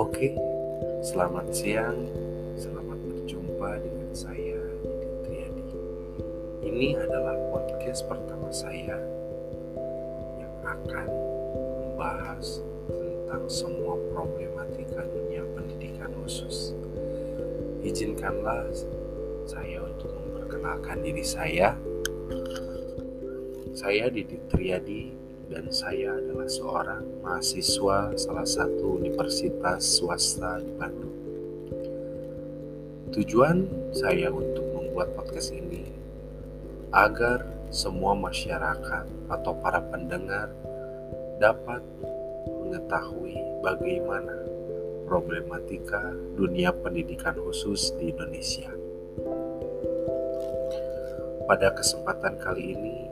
Oke, selamat siang, selamat berjumpa dengan saya Didi Triadi. Ini adalah podcast pertama saya yang akan membahas tentang semua problematika dunia pendidikan khusus. Izinkanlah saya untuk memperkenalkan diri saya. Saya Didi Triadi dan saya adalah seorang mahasiswa salah satu universitas swasta di Bandung. Tujuan saya untuk membuat podcast ini agar semua masyarakat atau para pendengar dapat mengetahui bagaimana problematika dunia pendidikan khusus di Indonesia. Pada kesempatan kali ini,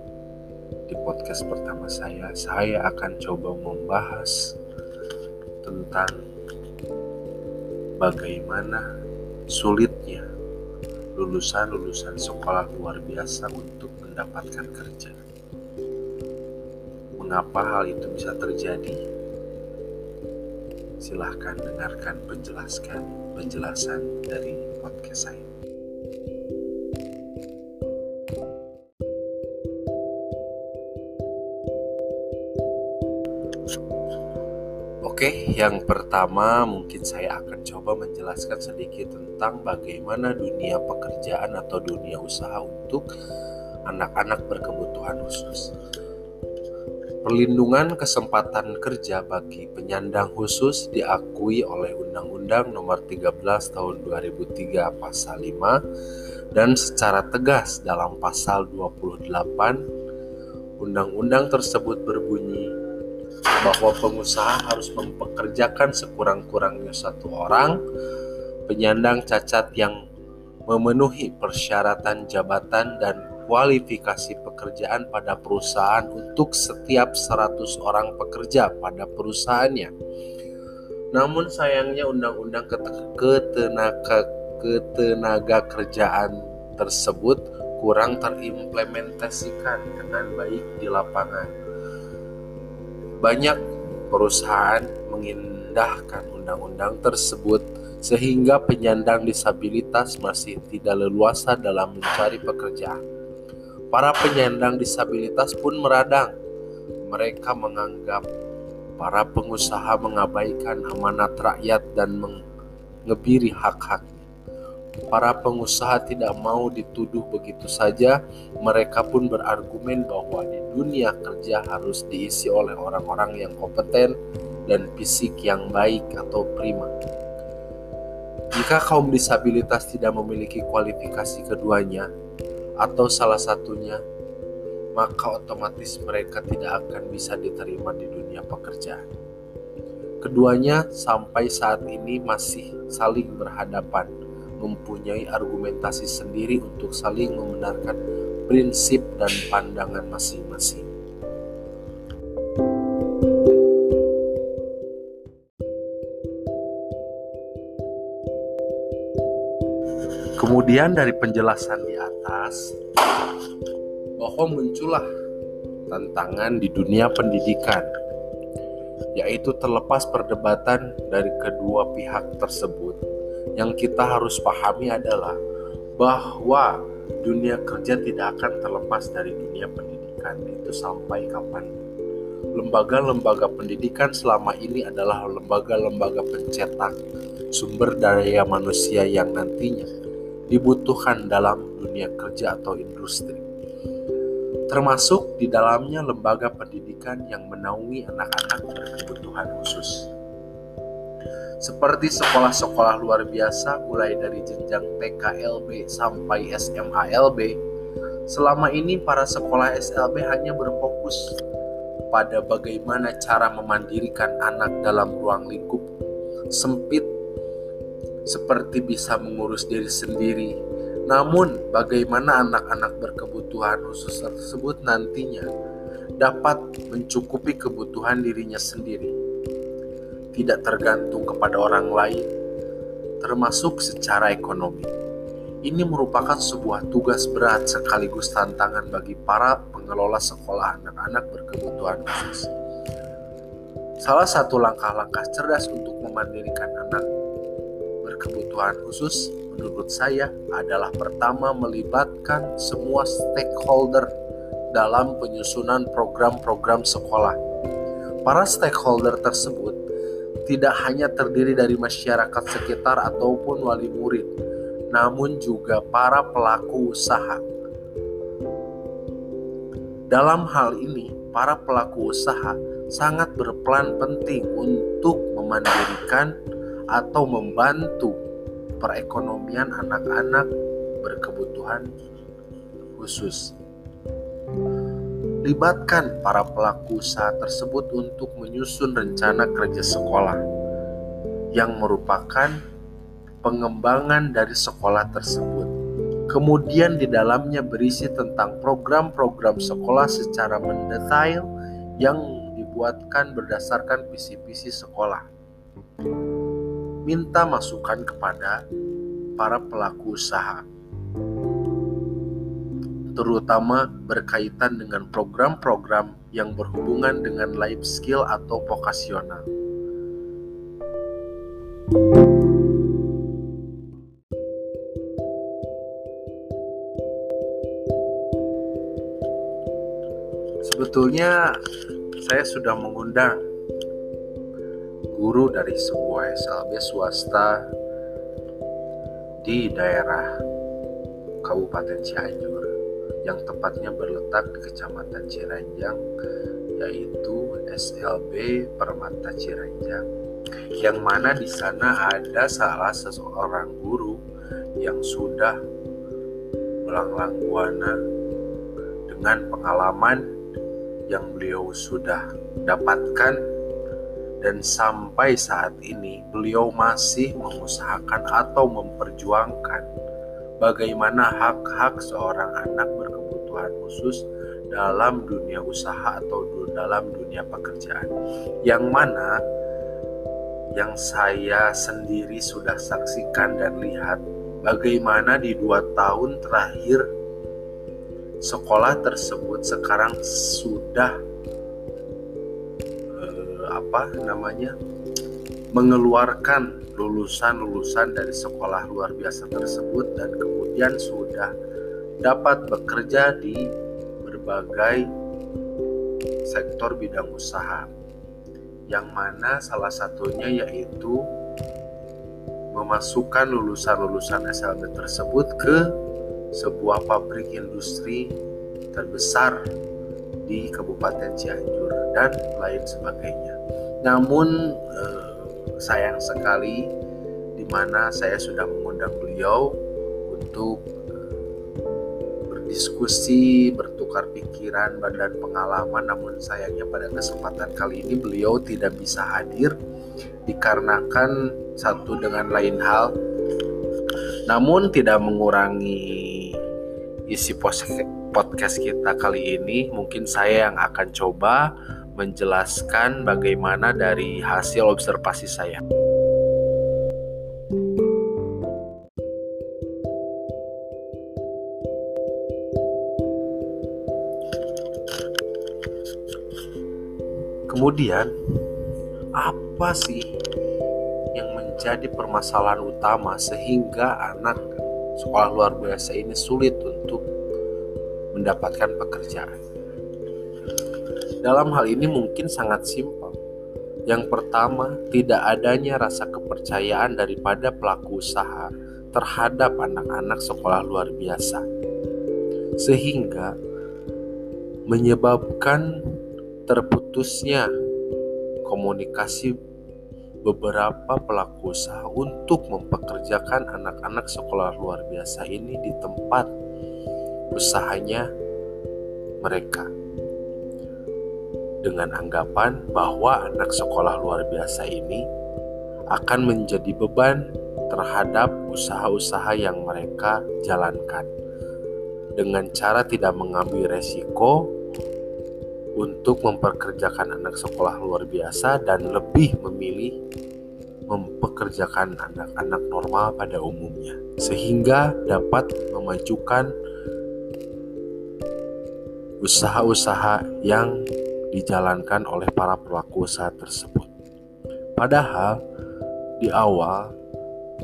di podcast pertama saya, saya akan coba membahas tentang bagaimana sulitnya lulusan-lulusan sekolah luar biasa untuk mendapatkan kerja. Mengapa hal itu bisa terjadi? Silahkan dengarkan penjelaskan penjelasan dari podcast saya. Oke, yang pertama mungkin saya akan coba menjelaskan sedikit tentang bagaimana dunia pekerjaan atau dunia usaha untuk anak-anak berkebutuhan khusus. Perlindungan kesempatan kerja bagi penyandang khusus diakui oleh Undang-Undang Nomor 13 Tahun 2003 Pasal 5 dan secara tegas dalam Pasal 28 Undang-undang tersebut berbunyi bahwa pengusaha harus mempekerjakan sekurang-kurangnya satu orang penyandang cacat yang memenuhi persyaratan jabatan dan kualifikasi pekerjaan pada perusahaan untuk setiap 100 orang pekerja pada perusahaannya. Namun sayangnya undang-undang ketenaga, ketenaga kerjaan tersebut kurang terimplementasikan dengan baik di lapangan banyak perusahaan mengindahkan undang-undang tersebut sehingga penyandang disabilitas masih tidak leluasa dalam mencari pekerjaan. Para penyandang disabilitas pun meradang. Mereka menganggap para pengusaha mengabaikan amanat rakyat dan mengebiri hak-hak Para pengusaha tidak mau dituduh begitu saja, mereka pun berargumen bahwa di dunia kerja harus diisi oleh orang-orang yang kompeten dan fisik yang baik atau prima. Jika kaum disabilitas tidak memiliki kualifikasi keduanya atau salah satunya, maka otomatis mereka tidak akan bisa diterima di dunia pekerjaan. Keduanya sampai saat ini masih saling berhadapan mempunyai argumentasi sendiri untuk saling membenarkan prinsip dan pandangan masing-masing. Kemudian dari penjelasan di atas bahwa muncullah tantangan di dunia pendidikan yaitu terlepas perdebatan dari kedua pihak tersebut yang kita harus pahami adalah bahwa dunia kerja tidak akan terlepas dari dunia pendidikan itu sampai kapan. Lembaga-lembaga pendidikan selama ini adalah lembaga-lembaga pencetak sumber daya manusia yang nantinya dibutuhkan dalam dunia kerja atau industri. Termasuk di dalamnya lembaga pendidikan yang menaungi anak-anak berkebutuhan khusus seperti sekolah-sekolah luar biasa mulai dari jenjang TKLB sampai SMALB. Selama ini para sekolah SLB hanya berfokus pada bagaimana cara memandirikan anak dalam ruang lingkup sempit seperti bisa mengurus diri sendiri. Namun, bagaimana anak-anak berkebutuhan khusus tersebut nantinya dapat mencukupi kebutuhan dirinya sendiri tidak tergantung kepada orang lain, termasuk secara ekonomi. Ini merupakan sebuah tugas berat sekaligus tantangan bagi para pengelola sekolah anak-anak berkebutuhan khusus. Salah satu langkah-langkah cerdas untuk memandirikan anak berkebutuhan khusus menurut saya adalah pertama melibatkan semua stakeholder dalam penyusunan program-program sekolah. Para stakeholder tersebut tidak hanya terdiri dari masyarakat sekitar ataupun wali murid, namun juga para pelaku usaha. Dalam hal ini, para pelaku usaha sangat berperan penting untuk memandirikan atau membantu perekonomian anak-anak berkebutuhan khusus. Libatkan para pelaku usaha tersebut untuk menyusun rencana kerja sekolah yang merupakan pengembangan dari sekolah tersebut. Kemudian di dalamnya berisi tentang program-program sekolah secara mendetail yang dibuatkan berdasarkan visi-visi sekolah. Minta masukan kepada para pelaku usaha, terutama berkaitan dengan program-program yang berhubungan dengan life skill atau vokasional. Sebetulnya saya sudah mengundang guru dari sebuah SLB swasta di daerah Kabupaten Cianjur yang tepatnya berletak di Kecamatan Ciranjang yaitu SLB Permata Ciranjang yang mana di sana ada salah seseorang guru yang sudah melanglang buana dengan pengalaman yang beliau sudah dapatkan. Dan sampai saat ini beliau masih mengusahakan atau memperjuangkan bagaimana hak-hak seorang anak berkebutuhan khusus dalam dunia usaha atau dalam dunia pekerjaan. Yang mana yang saya sendiri sudah saksikan dan lihat bagaimana di dua tahun terakhir sekolah tersebut sekarang sudah eh, apa namanya mengeluarkan lulusan-lulusan dari sekolah luar biasa tersebut dan kemudian sudah dapat bekerja di berbagai sektor bidang usaha yang mana salah satunya yaitu memasukkan lulusan-lulusan SLB tersebut ke sebuah pabrik industri terbesar di Kabupaten Cianjur dan lain sebagainya. Namun eh, sayang sekali di mana saya sudah mengundang beliau untuk berdiskusi, bertukar pikiran dan pengalaman namun sayangnya pada kesempatan kali ini beliau tidak bisa hadir dikarenakan satu dengan lain hal namun tidak mengurangi isi podcast kita kali ini mungkin saya yang akan coba menjelaskan bagaimana dari hasil observasi saya. Kemudian, apa sih yang menjadi permasalahan utama sehingga anak sekolah luar biasa ini sulit untuk mendapatkan pekerjaan. Dalam hal ini mungkin sangat simpel. Yang pertama, tidak adanya rasa kepercayaan daripada pelaku usaha terhadap anak-anak sekolah luar biasa, sehingga menyebabkan terputusnya komunikasi beberapa pelaku usaha untuk mempekerjakan anak-anak sekolah luar biasa ini di tempat usahanya mereka. Dengan anggapan bahwa anak sekolah luar biasa ini akan menjadi beban terhadap usaha-usaha yang mereka jalankan. Dengan cara tidak mengambil resiko untuk memperkerjakan anak sekolah luar biasa dan lebih memilih mempekerjakan anak-anak normal pada umumnya sehingga dapat memajukan usaha-usaha yang dijalankan oleh para pelaku usaha tersebut. Padahal di awal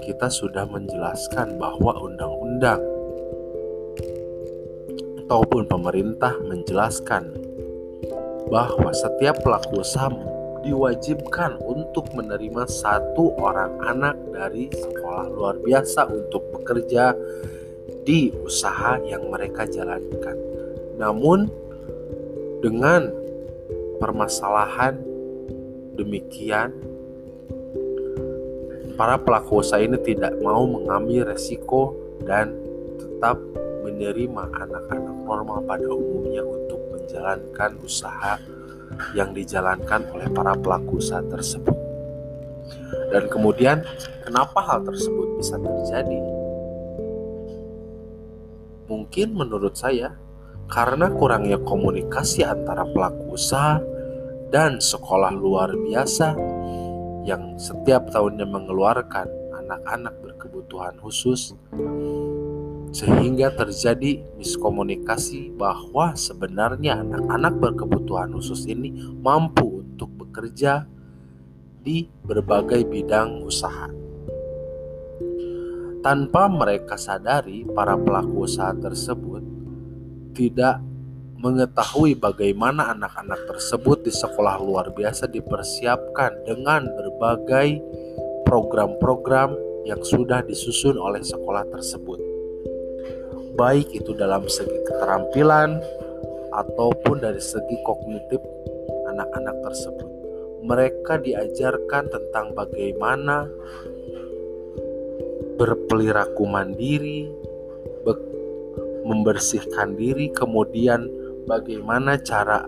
kita sudah menjelaskan bahwa undang-undang ataupun pemerintah menjelaskan bahwa setiap pelaku usaha diwajibkan untuk menerima satu orang anak dari sekolah luar biasa untuk bekerja di usaha yang mereka jalankan. Namun, dengan permasalahan demikian, para pelaku usaha ini tidak mau mengambil resiko dan tetap menerima anak-anak normal pada umumnya untuk menjalankan usaha yang dijalankan oleh para pelaku usaha tersebut. Dan kemudian, kenapa hal tersebut bisa terjadi? Mungkin menurut saya, karena kurangnya komunikasi antara pelaku usaha dan sekolah luar biasa yang setiap tahunnya mengeluarkan anak-anak berkebutuhan khusus sehingga terjadi miskomunikasi bahwa sebenarnya anak-anak berkebutuhan khusus ini mampu untuk bekerja di berbagai bidang usaha. Tanpa mereka sadari, para pelaku usaha tersebut tidak mengetahui bagaimana anak-anak tersebut di sekolah luar biasa dipersiapkan dengan berbagai program-program yang sudah disusun oleh sekolah tersebut baik itu dalam segi keterampilan ataupun dari segi kognitif anak-anak tersebut. Mereka diajarkan tentang bagaimana berperilaku mandiri, membersihkan diri, kemudian bagaimana cara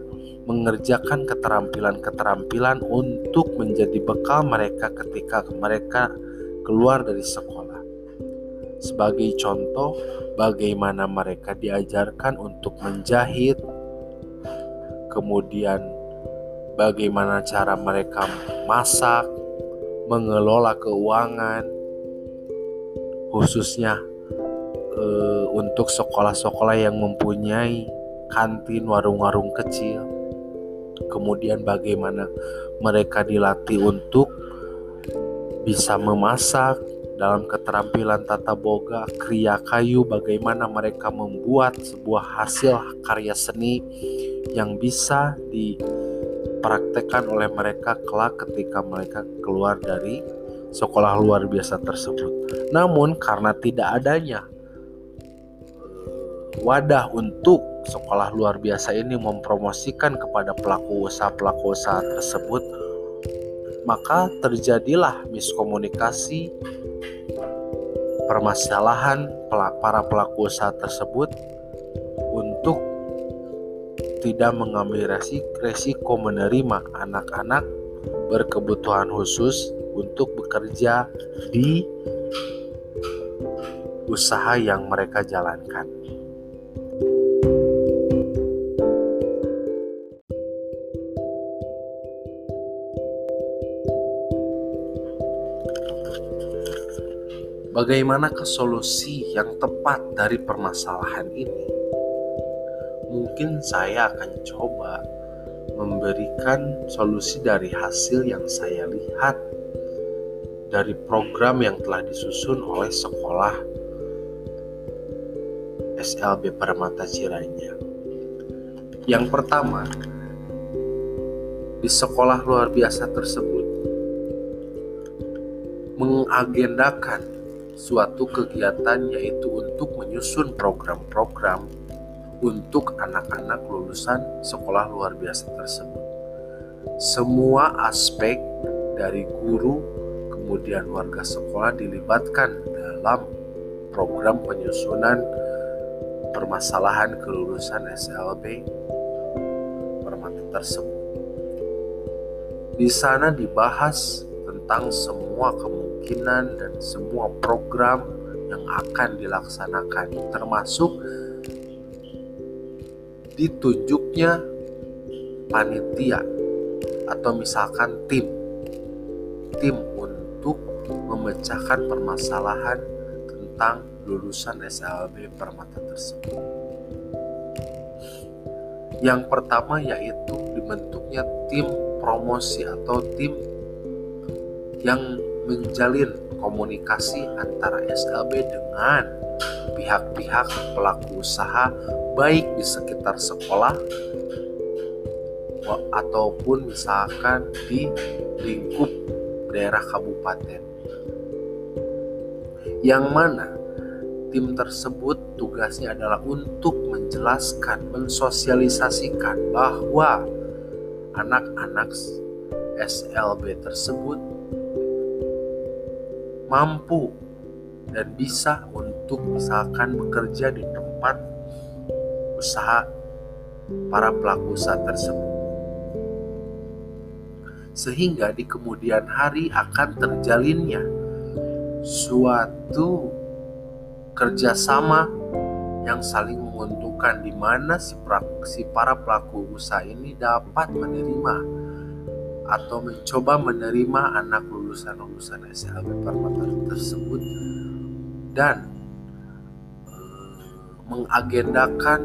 mengerjakan keterampilan-keterampilan untuk menjadi bekal mereka ketika mereka keluar dari sekolah. Sebagai contoh, bagaimana mereka diajarkan untuk menjahit, kemudian bagaimana cara mereka masak, mengelola keuangan, khususnya eh, untuk sekolah-sekolah yang mempunyai kantin warung-warung kecil. Kemudian bagaimana mereka dilatih untuk bisa memasak, dalam keterampilan tata boga, kriya kayu, bagaimana mereka membuat sebuah hasil karya seni yang bisa dipraktekkan oleh mereka kelak ketika mereka keluar dari sekolah luar biasa tersebut. Namun karena tidak adanya wadah untuk sekolah luar biasa ini mempromosikan kepada pelaku usaha pelaku usaha tersebut maka terjadilah miskomunikasi permasalahan para pelaku usaha tersebut untuk tidak mengambil resiko menerima anak-anak berkebutuhan khusus untuk bekerja di usaha yang mereka jalankan. Bagaimanakah solusi yang tepat dari permasalahan ini? Mungkin saya akan coba memberikan solusi dari hasil yang saya lihat dari program yang telah disusun oleh sekolah SLB Permata Ciranya. Yang pertama, di sekolah luar biasa tersebut mengagendakan suatu kegiatan yaitu untuk menyusun program-program untuk anak-anak lulusan sekolah luar biasa tersebut. Semua aspek dari guru kemudian warga sekolah dilibatkan dalam program penyusunan permasalahan kelulusan SLB permata tersebut. Di sana dibahas tentang semua kemungkinan kemungkinan dan semua program yang akan dilaksanakan termasuk ditunjuknya panitia atau misalkan tim tim untuk memecahkan permasalahan tentang lulusan SLB permata tersebut. Yang pertama yaitu dibentuknya tim promosi atau tim yang menjalin komunikasi antara SLB dengan pihak-pihak pelaku usaha baik di sekitar sekolah ataupun misalkan di lingkup daerah kabupaten. Yang mana tim tersebut tugasnya adalah untuk menjelaskan, mensosialisasikan bahwa anak-anak SLB tersebut mampu dan bisa untuk misalkan bekerja di tempat usaha para pelaku usaha tersebut. Sehingga di kemudian hari akan terjalinnya suatu kerjasama yang saling menguntungkan di mana si, si para pelaku usaha ini dapat menerima atau mencoba menerima anak lulusan-lulusan SLB Permata tersebut dan e, mengagendakan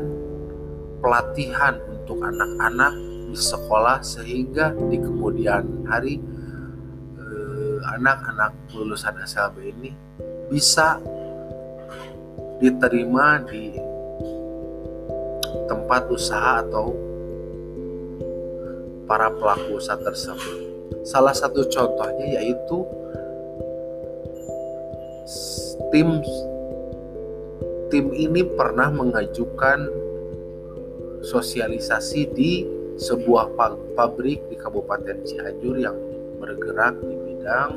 pelatihan untuk anak-anak di sekolah sehingga di kemudian hari eh, anak-anak lulusan SLB ini bisa diterima di tempat usaha atau para pelaku usaha tersebut. Salah satu contohnya yaitu tim tim ini pernah mengajukan sosialisasi di sebuah pabrik di Kabupaten Cianjur yang bergerak di bidang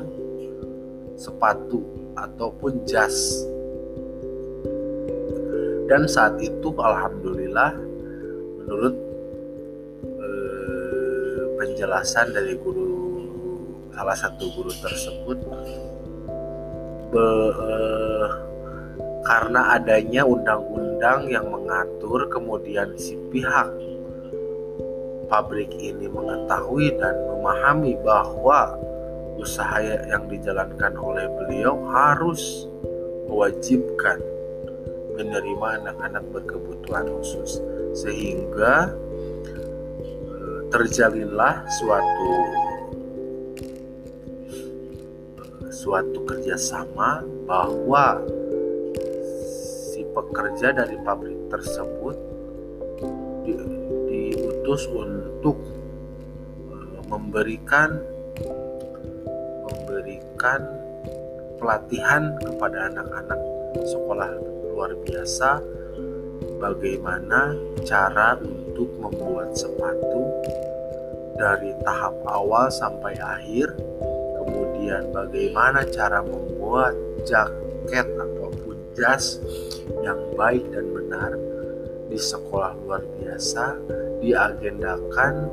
sepatu ataupun jas. Dan saat itu alhamdulillah menurut eh, penjelasan dari guru salah satu guru tersebut be, eh, karena adanya undang-undang yang mengatur kemudian si pihak pabrik ini mengetahui dan memahami bahwa usaha yang dijalankan oleh beliau harus mewajibkan menerima anak-anak berkebutuhan khusus. Sehingga eh, terjalinlah suatu suatu kerjasama bahwa si pekerja dari pabrik tersebut diutus untuk eh, memberikan memberikan pelatihan kepada anak-anak sekolah luar biasa bagaimana cara untuk membuat sepatu dari tahap awal sampai akhir kemudian bagaimana cara membuat jaket ataupun jas yang baik dan benar di sekolah luar biasa diagendakan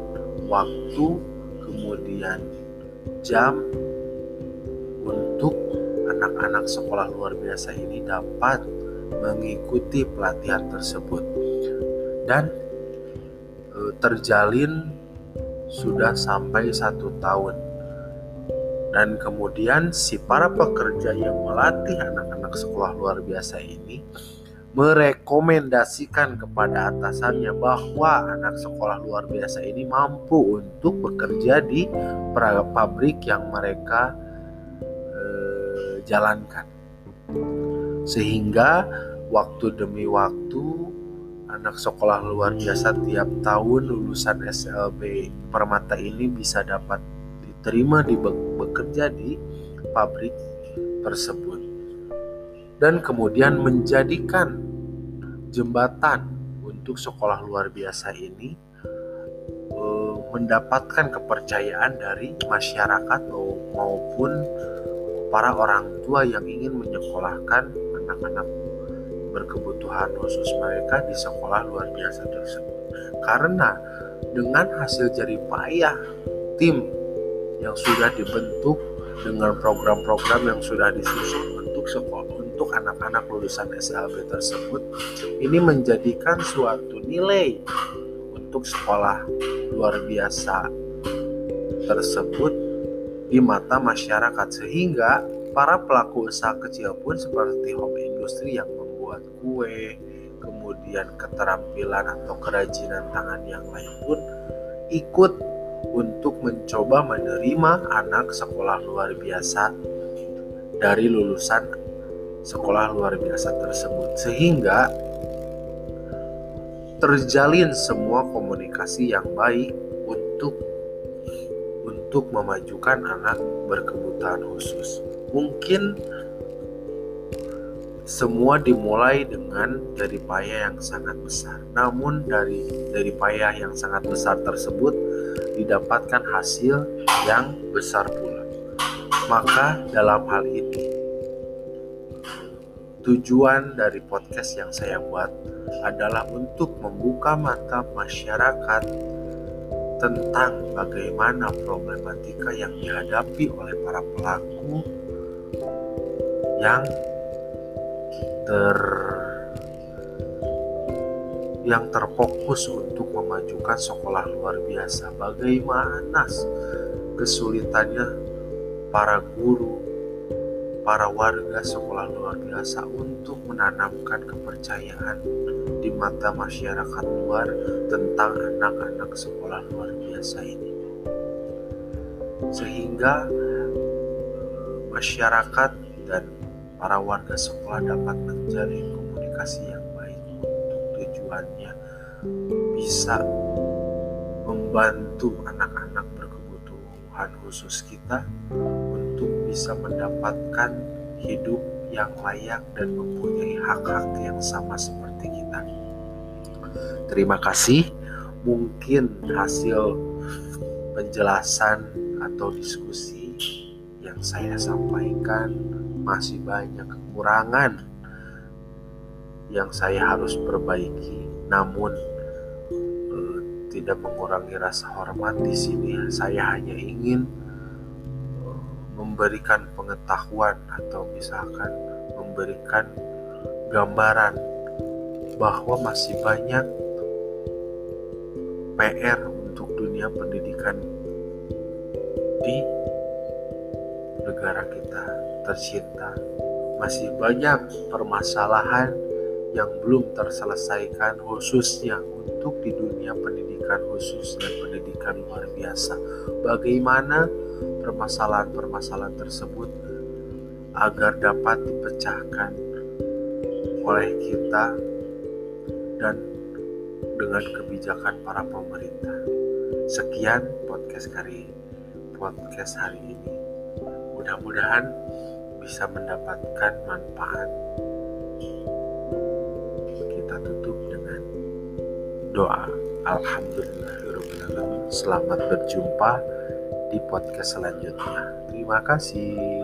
waktu kemudian jam untuk anak-anak sekolah luar biasa ini dapat mengikuti pelatihan tersebut. Dan e, terjalin sudah sampai satu tahun dan kemudian si para pekerja yang melatih anak-anak sekolah luar biasa ini merekomendasikan kepada atasannya bahwa anak sekolah luar biasa ini mampu untuk bekerja di pabrik yang mereka eh, jalankan. Sehingga waktu demi waktu anak sekolah luar biasa tiap tahun lulusan SLB Permata ini bisa dapat diterima di bekerja di pabrik tersebut dan kemudian menjadikan jembatan untuk sekolah luar biasa ini eh, mendapatkan kepercayaan dari masyarakat maupun para orang tua yang ingin menyekolahkan anak-anak berkebutuhan khusus mereka di sekolah luar biasa tersebut. Karena dengan hasil jerih payah tim yang sudah dibentuk dengan program-program yang sudah disusun untuk sekolah untuk anak-anak lulusan SLB tersebut ini menjadikan suatu nilai untuk sekolah luar biasa tersebut di mata masyarakat. Sehingga para pelaku usaha kecil pun seperti home industry yang membuat kue kemudian keterampilan atau kerajinan tangan yang lain pun ikut untuk mencoba menerima anak sekolah luar biasa dari lulusan sekolah luar biasa tersebut sehingga terjalin semua komunikasi yang baik untuk untuk memajukan anak berkebutuhan khusus. Mungkin semua dimulai dengan dari payah yang sangat besar. Namun dari dari payah yang sangat besar tersebut didapatkan hasil yang besar pula. Maka dalam hal ini tujuan dari podcast yang saya buat adalah untuk membuka mata masyarakat tentang bagaimana problematika yang dihadapi oleh para pelaku yang ter yang terfokus untuk memajukan sekolah luar biasa. Bagaimana kesulitannya para guru, para warga sekolah luar biasa untuk menanamkan kepercayaan di mata masyarakat luar tentang anak-anak sekolah luar biasa ini. Sehingga masyarakat dan para warga sekolah dapat menjalin komunikasi yang bisa membantu anak-anak berkebutuhan khusus kita untuk bisa mendapatkan hidup yang layak dan mempunyai hak-hak yang sama seperti kita. Terima kasih. Mungkin hasil penjelasan atau diskusi yang saya sampaikan masih banyak kekurangan yang saya harus perbaiki. Namun eh, tidak mengurangi rasa hormat di sini. Saya hanya ingin eh, memberikan pengetahuan atau misalkan memberikan gambaran bahwa masih banyak PR untuk dunia pendidikan di negara kita tercinta. Masih banyak permasalahan yang belum terselesaikan khususnya untuk di dunia pendidikan khusus dan pendidikan luar biasa. Bagaimana permasalahan-permasalahan tersebut agar dapat dipecahkan oleh kita dan dengan kebijakan para pemerintah. Sekian podcast kali podcast hari ini. Mudah-mudahan bisa mendapatkan manfaat. Doa. Alhamdulillah. Selamat berjumpa di podcast selanjutnya. Terima kasih.